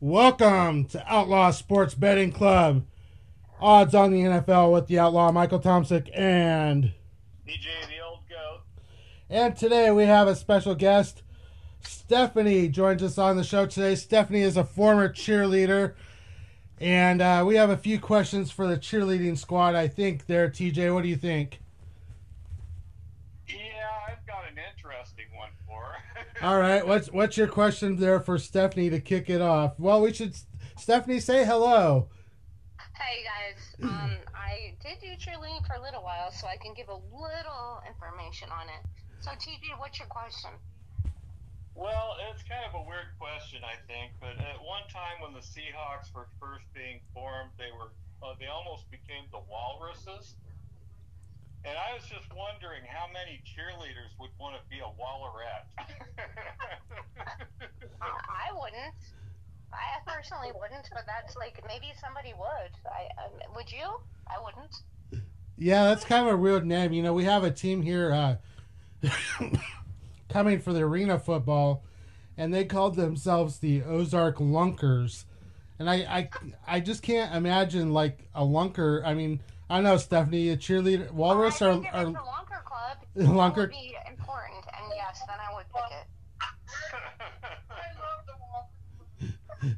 Welcome to Outlaw Sports Betting Club. Odds on the NFL with the Outlaw Michael Thompson and TJ the old goat. and today we have a special guest. Stephanie joins us on the show today. Stephanie is a former cheerleader, and uh, we have a few questions for the cheerleading squad. I think there, TJ. What do you think? Yeah, I've got an interesting one for her. All right, what's what's your question there for Stephanie to kick it off? Well, we should Stephanie say hello. Hey guys, um, I did do cheerleading for a little while, so I can give a little information on it. So, TJ, what's your question? Well, it's kind of a weird question, I think, but at one time when the Seahawks were first being formed, they were uh, they almost became the Walruses. And I was just wondering how many cheerleaders would want to be a Wallerette. I wouldn't. I personally wouldn't, but that's like maybe somebody would. I um, would you? I wouldn't. Yeah, that's kind of a weird name. You know, we have a team here uh, coming for the arena football, and they called themselves the Ozark Lunkers. And I, I, I just can't imagine like a lunker. I mean, I know, Stephanie, a cheerleader, walrus I are, think if are it's a Lunker club, would be important, and yes, then I would pick it.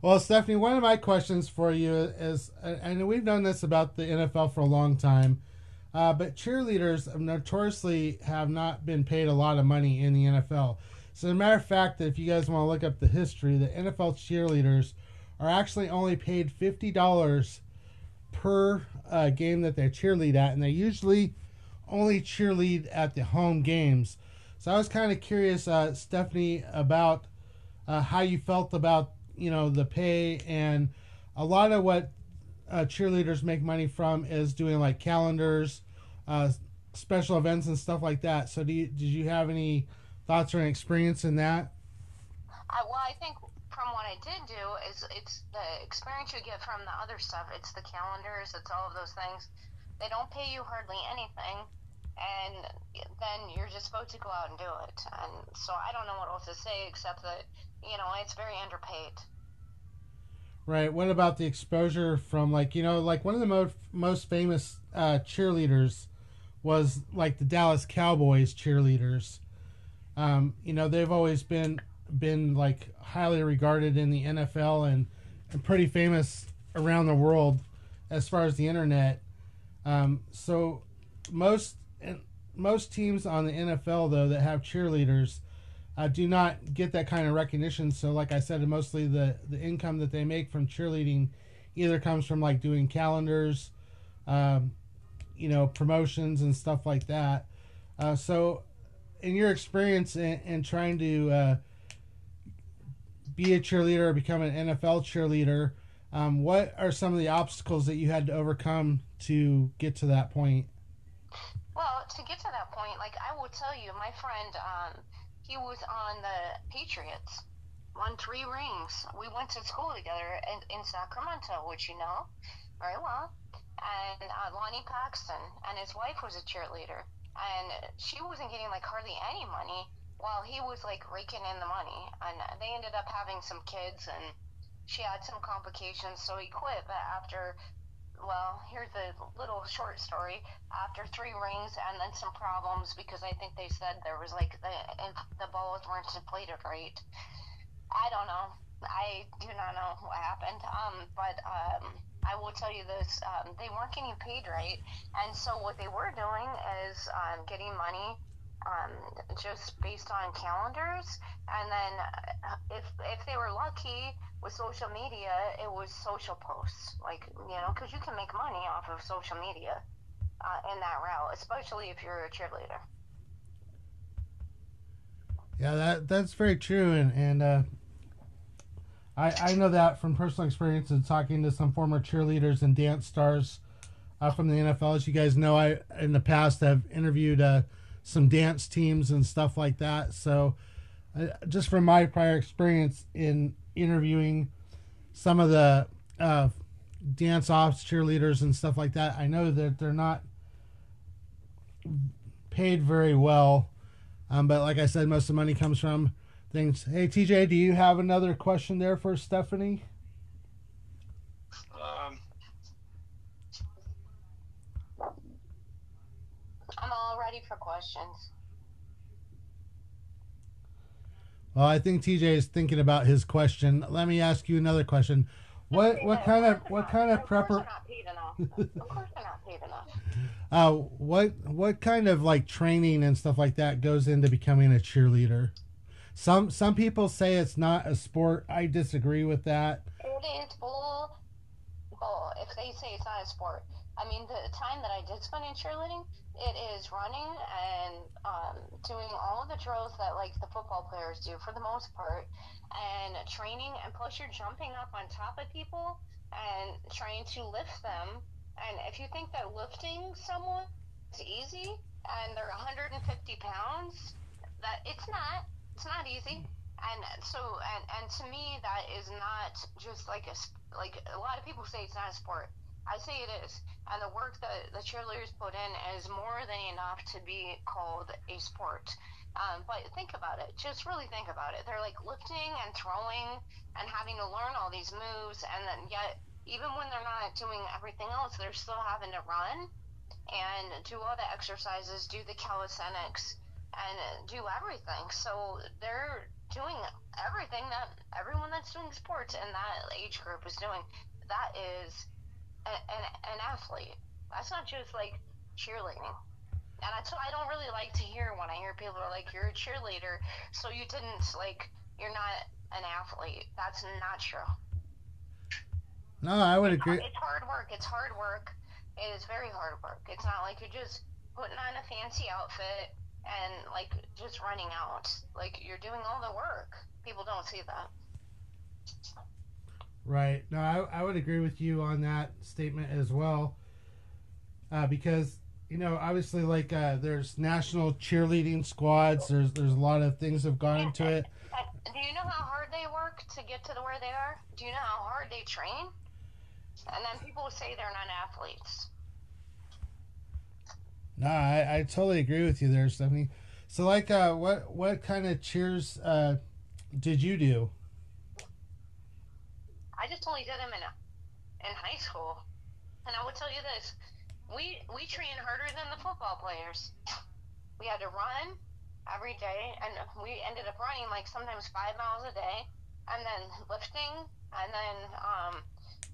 Well, Stephanie, one of my questions for you is, and we've known this about the NFL for a long time, uh, but cheerleaders notoriously have not been paid a lot of money in the NFL. So, as a matter of fact, if you guys want to look up the history, the NFL cheerleaders are actually only paid fifty dollars per uh, game that they cheerlead at, and they usually only cheerlead at the home games. So, I was kind of curious, uh, Stephanie, about uh, how you felt about you know the pay and a lot of what uh, cheerleaders make money from is doing like calendars, uh, special events and stuff like that. So do you, did you have any thoughts or experience in that? I, well, I think from what I did do is it's the experience you get from the other stuff. It's the calendars. It's all of those things. They don't pay you hardly anything, and then you're just supposed to go out and do it. And so I don't know what else to say except that you know it's very underpaid. Right. What about the exposure from like you know like one of the most most famous uh, cheerleaders was like the Dallas Cowboys cheerleaders. Um, you know they've always been been like highly regarded in the NFL and, and pretty famous around the world as far as the internet. Um, so most most teams on the NFL though that have cheerleaders uh, do not get that kind of recognition. So, like I said, mostly the the income that they make from cheerleading either comes from like doing calendars, um, you know, promotions and stuff like that. Uh, so, in your experience in, in trying to uh, be a cheerleader or become an NFL cheerleader, um, what are some of the obstacles that you had to overcome to get to that point? Well, to get to that point, like I will tell you, my friend, um, he was on the Patriots, won three rings. We went to school together in, in Sacramento, which you know very well. And uh, Lonnie Paxton and his wife was a cheerleader, and she wasn't getting like hardly any money, while he was like raking in the money. And they ended up having some kids, and she had some complications, so he quit. But after well, here's a little short story. After three rings and then some problems because I think they said there was like the the balls weren't inflated right. I don't know. I do not know what happened. Um, but um, I will tell you this: um, they weren't getting paid right, and so what they were doing is um, getting money um, just based on calendars, and then uh, if if they were lucky with social media, it was social posts, like you know, because you can make money off of social media uh, in that route, especially if you're a cheerleader. Yeah, that that's very true, and and uh, I I know that from personal experience and talking to some former cheerleaders and dance stars uh, from the NFL. As you guys know, I in the past have interviewed uh, some dance teams and stuff like that. So, uh, just from my prior experience in interviewing some of the uh, dance offs, cheerleaders, and stuff like that, I know that they're not paid very well. Um, but like I said, most of the money comes from things. Hey, TJ, do you have another question there for Stephanie? Um, I'm all ready for questions. Well, I think TJ is thinking about his question. Let me ask you another question. What what kind of what kind of Of course prepar they're not paid enough. of course they're not paid enough. uh what what kind of like training and stuff like that goes into becoming a cheerleader? Some some people say it's not a sport. I disagree with that. It is bull. Bull. If they say it's not a sport, I mean the time that I did spend in cheerleading, it is running and um, doing all of the drills that like the football players do for the most part, and training. And plus, you're jumping up on top of people and trying to lift them. And if you think that lifting someone is easy and they're 150 pounds, that it's not. It's not easy. And so, and, and to me, that is not just like a like a lot of people say it's not a sport. I say it is, and the work that the cheerleaders put in is more than enough to be called a sport. Um, but think about it. Just really think about it. They're like lifting and throwing and having to learn all these moves, and then yet, even when they're not doing everything else, they're still having to run and do all the exercises, do the calisthenics, and do everything. So they're doing everything that everyone that's doing sports in that age group is doing. That is a, an, an athlete. That's not just like cheerleading. And that's what I don't really like to hear when I hear people are like, "You're a cheerleader, so you didn't like, you're not an athlete." That's not true. No, I would agree. It's hard work. It's hard work. It is very hard work. It's not like you're just putting on a fancy outfit and like just running out. Like you're doing all the work. People don't see that. Right. No, I, I would agree with you on that statement as well. Uh, because you know, obviously, like uh, there's national cheerleading squads. There's there's a lot of things have gone into it. Do you know how hard they work to get to the where they are? Do you know how hard they train? And then people say they're not athletes. No, I, I totally agree with you there, Stephanie. So, like, uh, what what kind of cheers uh, did you do? I just only did them in in high school, and I will tell you this: we we train harder than the football players. We had to run every day, and we ended up running like sometimes five miles a day, and then lifting, and then um,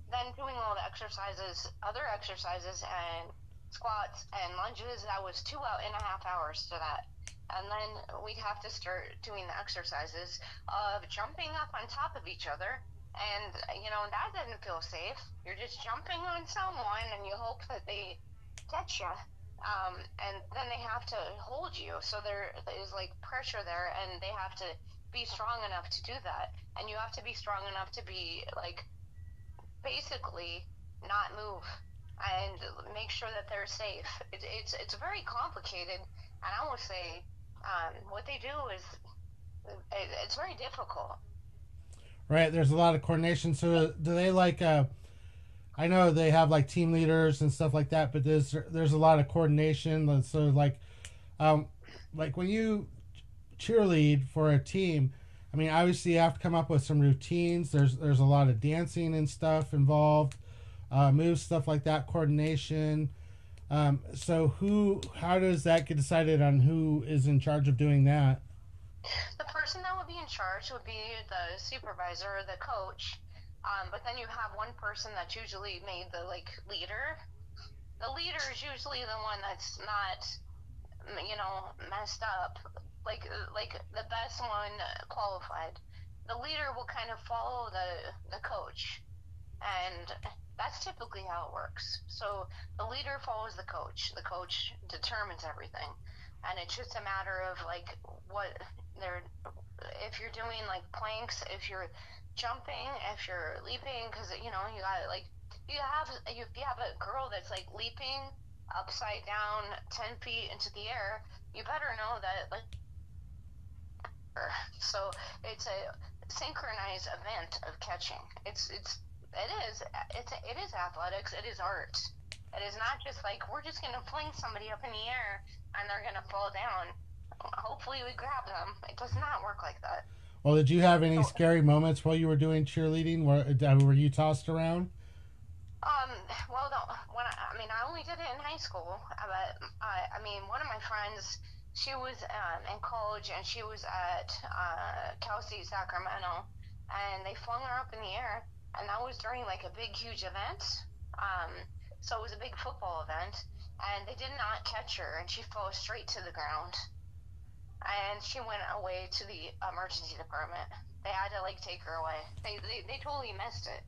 then doing all the exercises, other exercises, and squats and lunges. That was two and a half hours to that. And then we'd have to start doing the exercises of jumping up on top of each other and you know that doesn't feel safe. You're just jumping on someone, and you hope that they catch you. Um, and then they have to hold you, so there is like pressure there, and they have to be strong enough to do that. And you have to be strong enough to be like basically not move and make sure that they're safe. It, it's it's very complicated, and I will say um, what they do is it, it's very difficult. Right. There's a lot of coordination. So, do they like? Uh, I know they have like team leaders and stuff like that, but there's there's a lot of coordination. So, like, um, like when you cheerlead for a team, I mean, obviously you have to come up with some routines. There's there's a lot of dancing and stuff involved, uh, moves, stuff like that, coordination. Um, so who, how does that get decided on who is in charge of doing that? The person that would be in charge would be the supervisor or the coach. Um, but then you have one person that's usually made the like leader. The leader is usually the one that's not, you know, messed up. Like like the best one qualified. The leader will kind of follow the the coach, and that's typically how it works. So the leader follows the coach. The coach determines everything, and it's just a matter of like what they're if you're doing like planks, if you're jumping, if you're leaping, because you know you got like you have if you have a girl that's like leaping upside down ten feet into the air, you better know that like. So it's a synchronized event of catching. It's it's it is it's it is athletics. It is art. It is not just like we're just gonna fling somebody up in the air and they're gonna fall down hopefully we grab them. It does not work like that. Well, did you have any scary moments while you were doing cheerleading? Were uh, were you tossed around? Um, well, when I, I mean, I only did it in high school, uh, but I, I mean, one of my friends, she was um, in college and she was at uh, Cal State Sacramento, and they flung her up in the air, and that was during like a big, huge event. Um, so it was a big football event, and they did not catch her, and she fell straight to the ground, and she went away to the emergency department. They had to like take her away. They they, they totally missed it.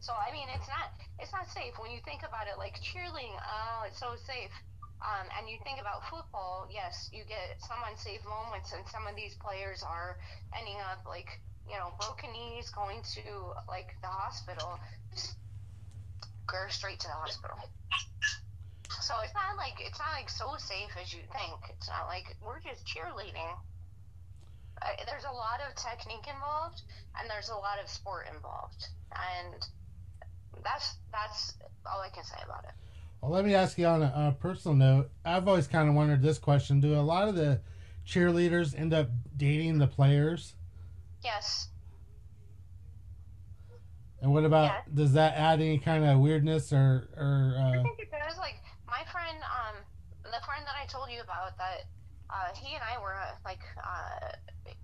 So I mean, it's not it's not safe when you think about it. Like cheerleading, oh, it's so safe. Um, and you think about football, yes, you get some unsafe moments, and some of these players are ending up like you know broken knees, going to like the hospital, just go straight to the hospital. So it's not like it's not like so safe as you think. It's not like we're just cheerleading. Uh, there's a lot of technique involved, and there's a lot of sport involved, and that's that's all I can say about it. Well, let me ask you on a, a personal note. I've always kind of wondered this question: Do a lot of the cheerleaders end up dating the players? Yes. And what about Yeah. does that add any kind of weirdness or or I uh, think it does. Like my friend, um, the friend that I told you about, that uh, he and I were uh, like, uh,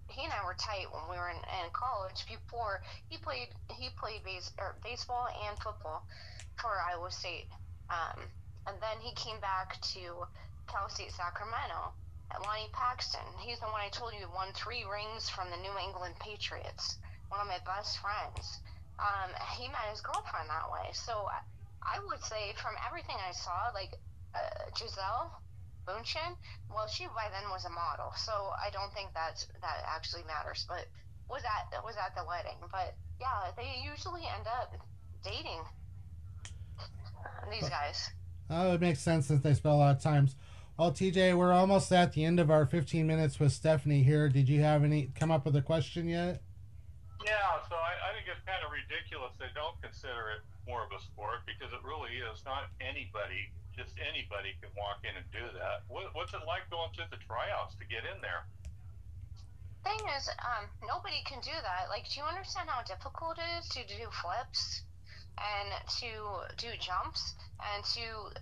he and I were tight when we were in, in college. Before he played, he played base or baseball and football for Iowa State, um, and then he came back to Cal State Sacramento. Lonnie Paxton, he's the one I told you won three rings from the New England Patriots. One of my best friends. Um, he met his girlfriend that way. So I would say from everything I saw, like Gisele Bündchen, well, she by then was a model, so I don't think that that actually matters. But was at was at the wedding. But yeah, they usually end up dating these guys. Oh, it makes sense since they spell a lot of times. Well, TJ, we're almost at the end of our 15 minutes with Stephanie here. Did you have any come up with a question yet? Ridiculous they don't consider it more of a sport because it really is. Not anybody, just anybody can walk in and do that. What, what's it like going through the tryouts to get in there? Thing is, um, nobody can do that. Like, do you understand how difficult it is to do flips and to do jumps and to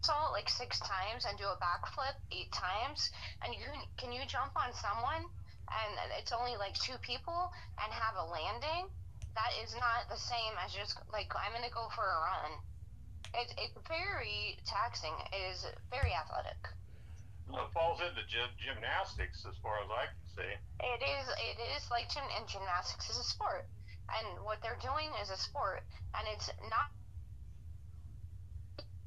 salt like six times and do a backflip eight times? And you can, can you jump on someone and it's only like two people and have a landing? That is not the same as just like I'm gonna go for a run. It's it's very taxing. It is very athletic. Well, it falls into gym, gymnastics as far as I can see. It is. It is like gym and gymnastics is a sport, and what they're doing is a sport, and it's not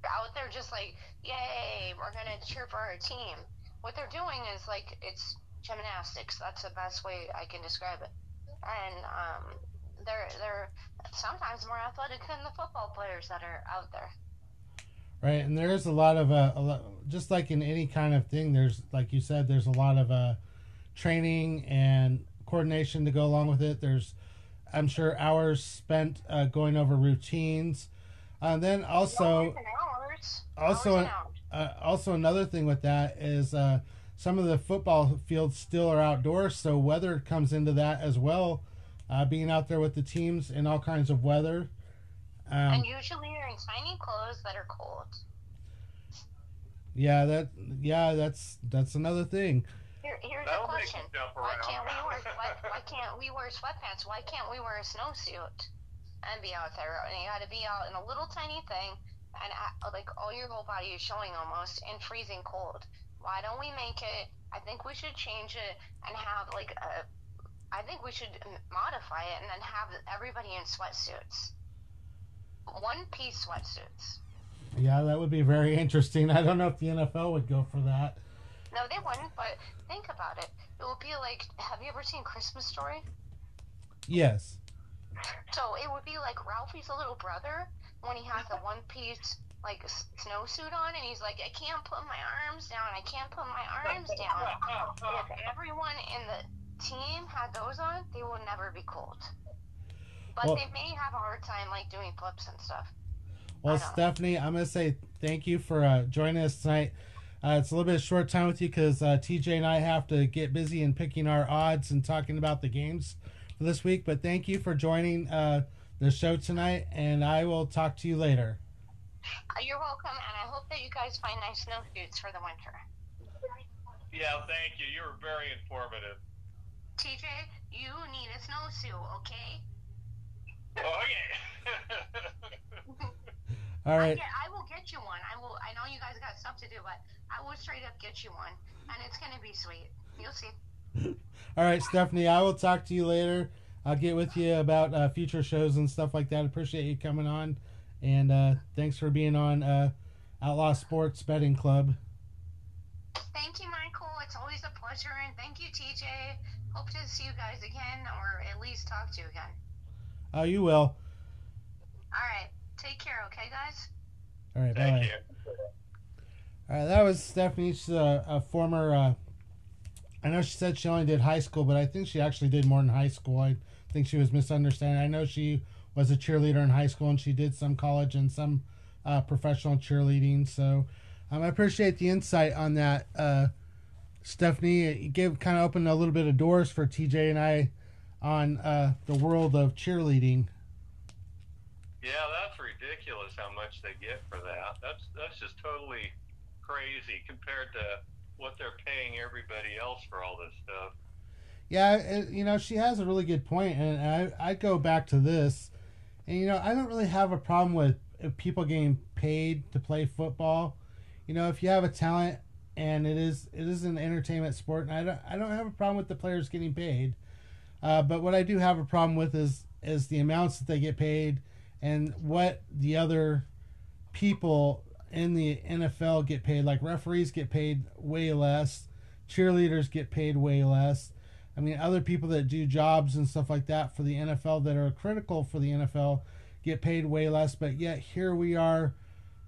out there just like, yay, we're gonna cheer for our team. What they're doing is like it's gymnastics. That's the best way I can describe it. And um, they're they're sometimes more athletic than the football players that are out there. Right, and there is a lot of uh, a lot, just like in any kind of thing. There's like you said, there's a lot of uh, training and coordination to go along with it. There's, I'm sure, hours spent uh, going over routines. Uh, then also, Hours also, and hours. uh, also another thing with that is uh, some of the football fields still are outdoors, so weather comes into that as well. Uh, being out there with the teams in all kinds of weather. Um, and usually you're in tiny clothes that are cold. yeah, that yeah, that's that's another thing. Here, here's That'll a question. Why can't we wear why, why can't we wear sweatpants? Why can't we wear a snowsuit and be out there? And you got to be out in a little tiny thing, and uh, like all your whole body is showing almost in freezing cold. Why don't we make it? I think we should change it and have like a. I think we should modify it and then have everybody in sweatsuits, one piece sweatsuits. Yeah, that would be very interesting. I don't know if the NFL would go for that. No, they wouldn't. But think about it. It would be like. Have you ever seen Christmas Story? Yes. So it would be like Ralphie's little brother when he has the one piece like s- snowsuit on, and he's like, I can't put my arms down. I can't put my arms down. if everyone in the team had those on, they will never be cold. But Well- they may have a hard time like doing flips and stuff. Well, I know. Stephanie, I'm gonna say thank you for uh, joining us tonight. Uh, it's a little bit of short time with you because uh, TJ and I have to get busy in picking our odds and talking about the games for this week. But thank you for joining uh, the show tonight, and I will talk to you later. Uh, You're welcome, and I hope that you guys find nice snowsuits for the winter. Yeah, thank you. You were very informative. TJ, you need a snowsuit, okay? Okay. All right. I, get, I will get you one. I will. I know you guys got stuff to do, but I will straight up get you one, and it's gonna be sweet. You'll see. All right, Stephanie, I will talk to you later. I'll get with you about uh, future shows and stuff like that. Appreciate you coming on, and uh, thanks for being on uh, Outlaw Sports Betting Club. Thank you, Michael. It's always a pleasure, and thank you, TJ. Hope to see you guys again, or at least talk to you again. Oh, you will. All right. Take care, okay, guys? All right, thank bye. you. All right, that was Stephanie. She's a, a former. Uh, I know she said she only did high school, but I think she actually did more than high school. I think she was misunderstanding. I know she was a cheerleader in high school and she did some college and some uh, professional cheerleading. So um, I appreciate the insight on that, uh, Stephanie. You gave kind of opened a little bit of doors for TJ and I on uh, the world of cheerleading. Yeah, that's ridiculous how much they get for that. That's that's just totally crazy compared to what they're paying everybody else for all this stuff. Yeah, it, you know, she has a really good point, and I I go back to this, and you know, I don't really have a problem with people getting paid to play football. You know, if you have a talent and it is it is an entertainment sport, and I don't I don't have a problem with the players getting paid. Uh, but what I do have a problem with is is the amounts that they get paid and what the other people in the NFL get paid. Like referees get paid way less, cheerleaders get paid way less. I mean, other people that do jobs and stuff like that for the NFL that are critical for the NFL get paid way less. But yet here we are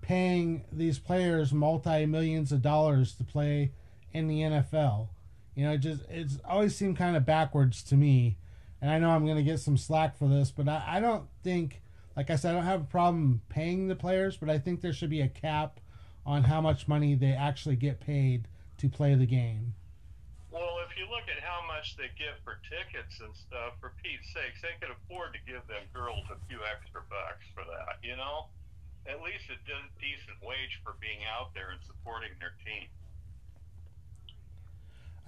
paying these players multi millions of dollars to play in the NFL. You know, it just it's always seemed kind of backwards to me. And I know I'm going to get some slack for this, but I, I don't think, like I said, I don't have a problem paying the players, but I think there should be a cap on how much money they actually get paid to play the game. If you look at how much they get for tickets and stuff, for Pete's sakes, they could afford to give them girls a few extra bucks for that, you know? At least a de- decent wage for being out there and supporting their team.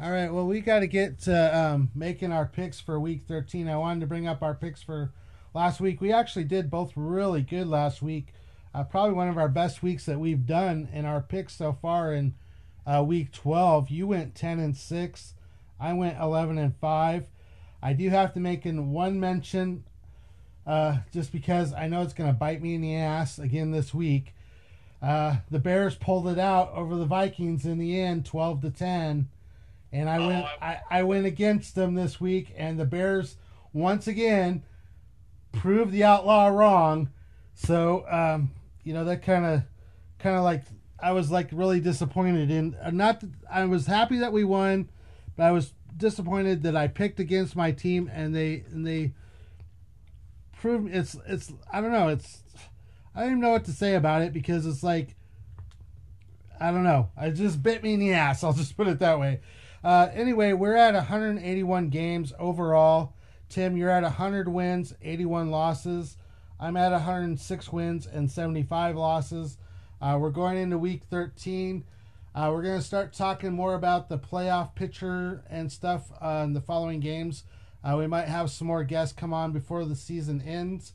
All right, well, we got to get to um, making our picks for week 13. I wanted to bring up our picks for last week. We actually did both really good last week. Uh, probably one of our best weeks that we've done in our picks so far in uh, week 12. You went 10 and 6. I went 11 and 5. I do have to make in one mention uh, just because I know it's going to bite me in the ass again this week. Uh, the Bears pulled it out over the Vikings in the end, 12 to 10 and I Oh, went I, I went against them this week, and the Bears once again proved the outlaw wrong. So um, you know that kind of kind of like I was like really disappointed in uh, not that, I was happy that we won, but I was disappointed that I picked against my team and they and they proved it's it's I don't know it's I don't even know what to say about it because it's like I don't know. I just bit me in the ass. I'll just put it that way. Uh, anyway, we're at 181 games overall. Tim, you're at 100 wins, 81 losses. I'm at 106 wins and 75 losses. Uh, we're going into week 13. Uh, we're going to start talking more about the playoff picture and stuff uh, in the following games. Uh, we might have some more guests come on before the season ends.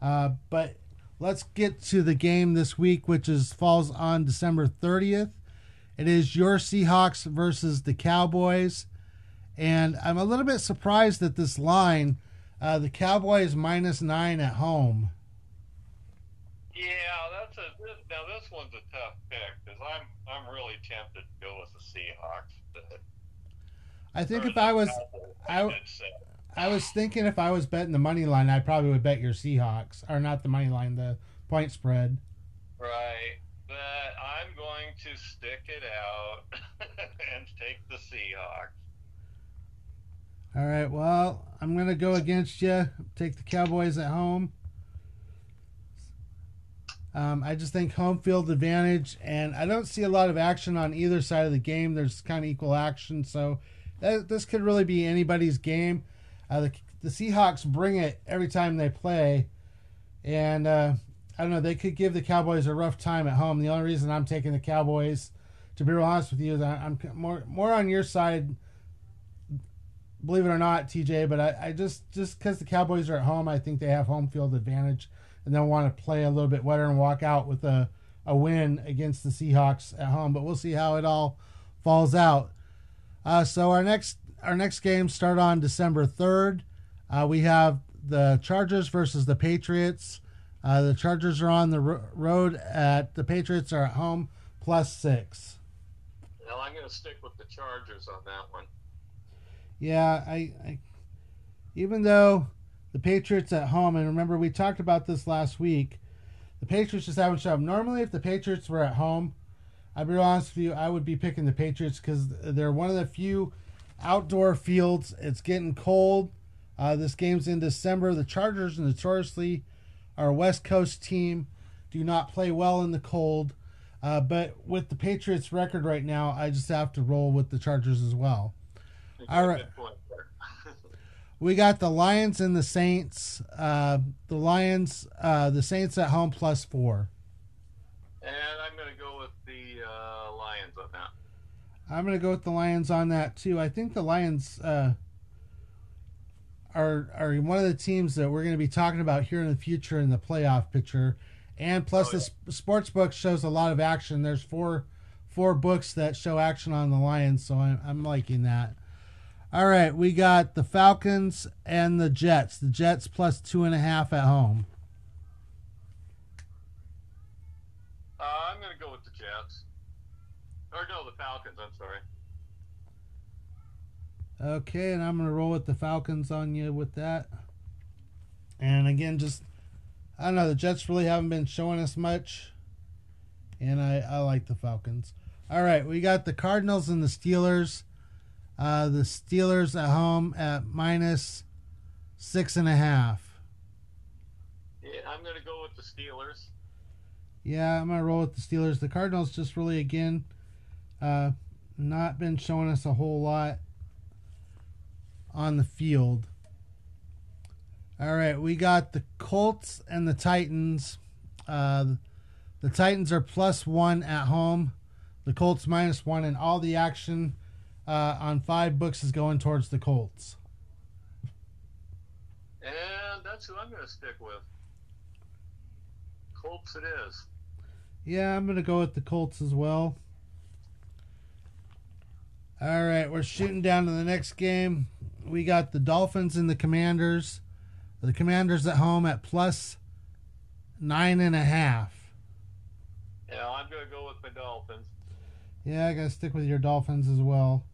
Uh, but let's get to the game this week, which is falls on December 30th. It is your Seahawks versus the Cowboys. And I'm a little bit surprised at this line. Uh, the Cowboys minus nine at home. Yeah, now this one's a tough pick because I'm I'm really tempted to go with the Seahawks. I think if I was I-. I was thinking if I was betting the money line, I probably would bet your Seahawks, or not the money line, the point spread. Right. But I'm going to stick it out and take the Seahawks. All right, well, I'm gonna go against you. Take the Cowboys at home. Um, I just think home field advantage, and I don't see a lot of action on either side of the game. There's kind of equal action, so that, this could really be anybody's game. Uh, the, the Seahawks bring it every time they play, and uh, I don't know. They could give the Cowboys a rough time at home. The only reason I'm taking the Cowboys, to be real honest with you, is I'm more more on your side. Believe it or not, TJ, but I, I just just because the Cowboys are at home, I think they have home field advantage and they'll want to play a little bit wetter and walk out with a, a win against the Seahawks at home. But we'll see how it all falls out. Uh, so our next our next game start on December third. Uh, we have the Chargers versus the Patriots. Uh, the Chargers are on the ro- road at the Patriots are at home plus six. Well, I'm going to stick with the Chargers on that one. Yeah, I, I even though the Patriots at home. And remember, we talked about this last week. The Patriots just haven't shown up. Normally, if the Patriots were at home, I'll be honest with you, I would be picking the Patriots because they're one of the few outdoor fields. It's getting cold. Uh, this game's in December. The Chargers notoriously are a West Coast team, do not play well in the cold. Uh, but with the Patriots' record right now, I just have to roll with the Chargers as well. All right we got the Lions and the Saints. Uh, the Lions, uh, the Saints at home plus four. And I'm going to go with the uh, Lions on that. I'm going to go with the Lions on that too. I think the Lions uh, are are one of the teams that we're going to be talking about here in the future in the playoff picture. And plus, oh, yeah. the sports book shows a lot of action. There's four four books that show action on the Lions, so I'm, I'm liking that. All right, we got the Falcons and the Jets. The Jets plus two and a half at home. Uh, I'm going to go with the Jets. Or no, the Falcons. I'm sorry. Okay, and I'm going to roll with the Falcons on you with that. And again, just I don't know. The Jets really haven't been showing us much, and I I like the Falcons. All right, we got the Cardinals and the Steelers. Uh, the Steelers at home at minus six and a half. Yeah, I'm going to go with the Steelers. Yeah, I'm going to roll with the Steelers. The Cardinals just really, again, uh, not been showing us a whole lot on the field. All right, we got the Colts and the Titans. Uh, the Titans are plus one at home. The Colts minus one, and all the action uh, on five books is going towards the Colts. And that's who I'm going to stick with. Colts it is. Yeah, I'm going to go with the Colts as well. All right, we're shooting down to the next game. We got the Dolphins and the Commanders. The Commanders at home at plus nine and a half. Yeah, I'm going to go with the Dolphins. Yeah, I got to stick with your Dolphins as well.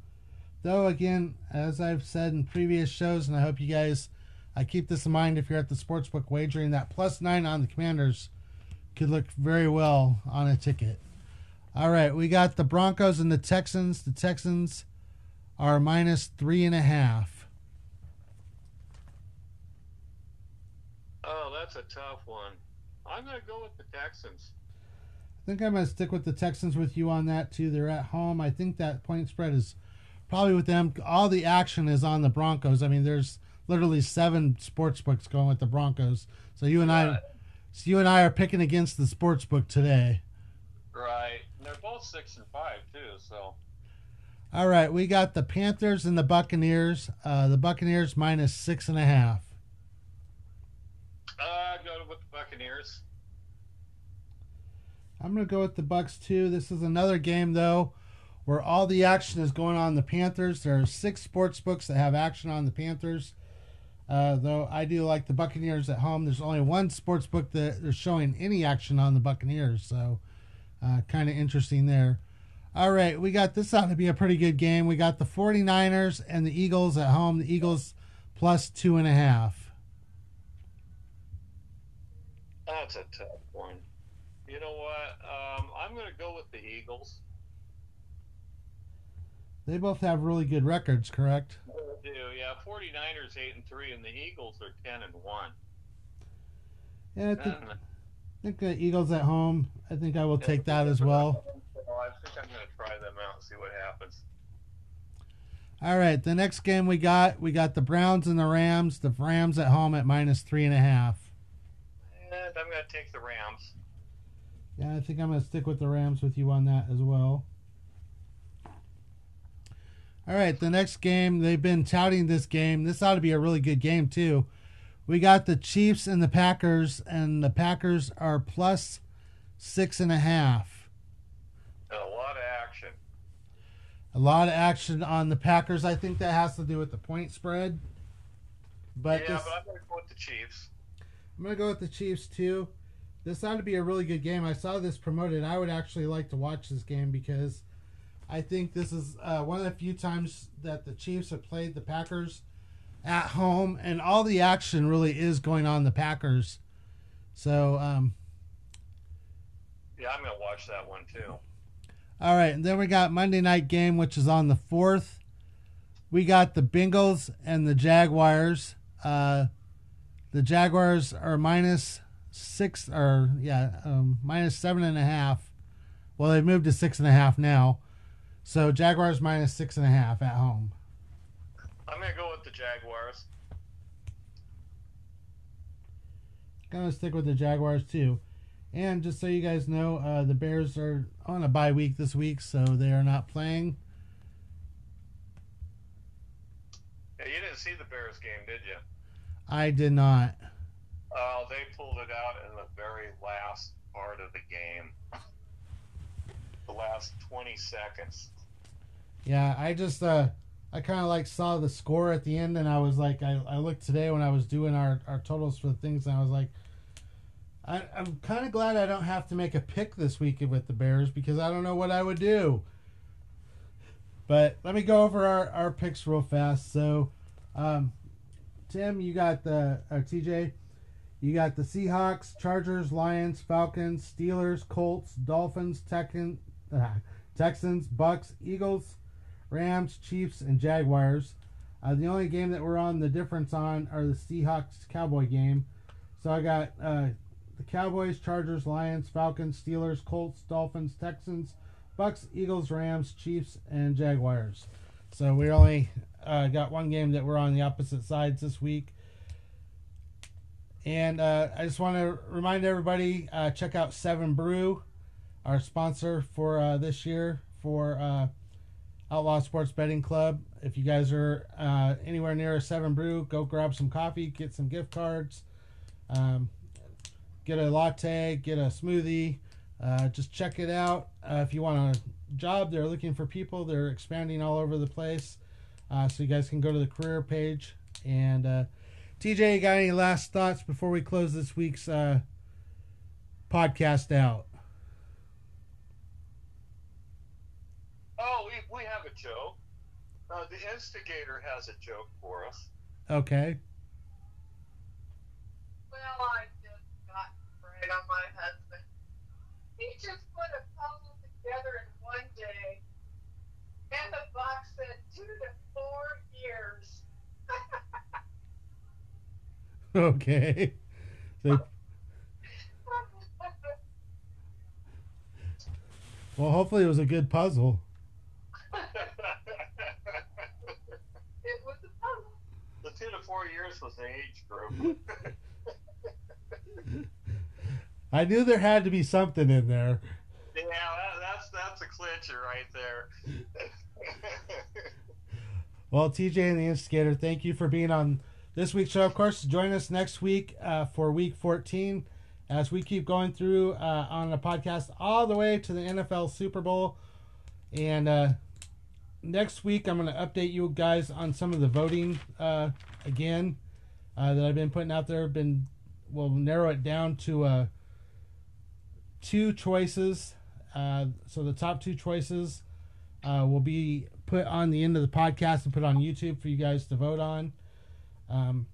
Though, again, as I've said in previous shows, and I hope you guys I keep this in mind if you're at the sportsbook wagering, that plus nine on the Commanders could look very well on a ticket. All right, we got the Broncos and the Texans. The Texans are minus three and a half. Oh, that's a tough one. I'm going to go with the Texans. I think I'm going to stick with the Texans with you on that too. They're at home. I think that point spread is probably with them. All the action is on the Broncos. I mean, there's literally seven sports books going with the Broncos. So you and I, so you and I are picking against the sports book today. Right. And they're both six and five too. So. All right, we got the Panthers and the Buccaneers. Uh, the Buccaneers minus six and a half. Uh, go with the Buccaneers. I'm gonna go with the Bucks too. This is another game though where all the action is going on the Panthers. There are six sports books that have action on the Panthers. Uh, though I do like the Buccaneers at home. There's only one sports book that is showing any action on the Buccaneers, so uh, kind of interesting there. All right, we got this out to be a pretty good game. We got the 49ers and the Eagles at home. The Eagles plus two and a half. That's a tough one. You know what? Um, I'm going to go with the Eagles. They both have really good records, correct? They do, yeah. 49ers 8 and 3 and the Eagles are 10 and 1. Yeah, I think, think the Eagles at home. I think I will take that as well. Well, I think I'm going to try them out and see what happens. All right, the next game we got, we got the Browns and the Rams. The Rams at home at minus three and a half. And I'm going to take the Rams. Yeah, I think I'm going to stick with the Rams with you on that as well. All right, the next game, they've been touting this game. This ought to be a really good game, too. We got the Chiefs and the Packers, and the Packers are plus six and a half. A lot of action. A lot of action on the Packers. I think that has to do with the point spread. But yeah, this, but I'm going to go with the Chiefs. I'm going to go with the Chiefs, too. This ought to be a really good game. I saw this promoted. I would actually like to watch this game because I think this is uh, one of the few times that the Chiefs have played the Packers at home, and all the action really is going on the Packers. So, um, Yeah, I'm going to watch that one too. all right, and then we got Monday night game, which is on the fourth. We got the Bengals and the Jaguars. Uh, the Jaguars are minus six, or yeah, um, minus seven and a half. Well, they've moved to six and a half now. So Jaguars minus six and a half at home. I'm going to go with the Jaguars. Gonna stick with the Jaguars too. And just so you guys know, uh, the Bears are on a bye week this week, so they are not playing. Yeah, you didn't see the Bears game, did you? I did not. Oh, they pulled it out in the very last part of the game. The last 20 seconds. Yeah, I just uh I kind of like saw the score at the end, and I was like, I, I looked today when I was doing our, our totals for the things, and I was like, I, I'm kind of glad I don't have to make a pick this week with the Bears because I don't know what I would do. But let me go over our, our picks real fast. So, um, Tim, you got the or TJ, you got the Seahawks, Chargers, Lions, Falcons, Steelers, Colts, Dolphins, Tekken, uh, Texans, Bucks, Eagles, Rams, Chiefs, and Jaguars. Uh, the only game that we're on the difference on are the Seahawks Cowboy game. So I got uh, the Cowboys, Chargers, Lions, Falcons, Steelers, Colts, Dolphins, Texans, Bucks, Eagles, Rams, Chiefs, and Jaguars. So we only uh, got one game that we're on the opposite sides this week. And uh, I just want to remind everybody uh, check out Seven Brew, our sponsor for uh, this year for uh, Outlaw Sports Betting Club. If you guys are uh, anywhere near a Seven Brew, go grab some coffee, get some gift cards, um, get a latte, get a smoothie. Uh, just check it out. Uh, if you want a job, they're looking for people. They're expanding all over the place. Uh, so you guys can go to the career page. And TJ, you got any last thoughts before we close this week's podcast out? Oh, we, we have a joke. Uh, the instigator has a joke for us. Okay. Well, I just got right on my husband. He just put a puzzle together in one day, and the box said two to four years. Okay. So, well, hopefully it was a good puzzle. it was a puzzle. The two to four years was the age group. I knew there had to be something in there. yeah, that, that's that's a clincher right there. Well, TJ and the Instigator, thank you for being on this week's show. Of course, join us next week uh, for week 14 as we keep going through uh, on the podcast all the way to the NFL Super Bowl. And uh, next week, I'm going to update you guys on some of the voting uh, again uh, that I've been putting out there. Been We'll narrow it down to uh, two choices. Uh, so the top two choices uh, will be put on the end of the podcast and put on YouTube for you guys to vote on. Um,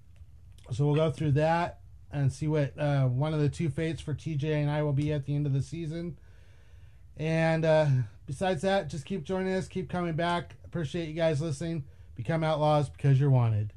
so we'll go through that and see what uh, one of the two fates for TJ and I will be at the end of the season. And besides that, just keep joining us, keep coming back. Appreciate you guys listening. Become outlaws because you're wanted.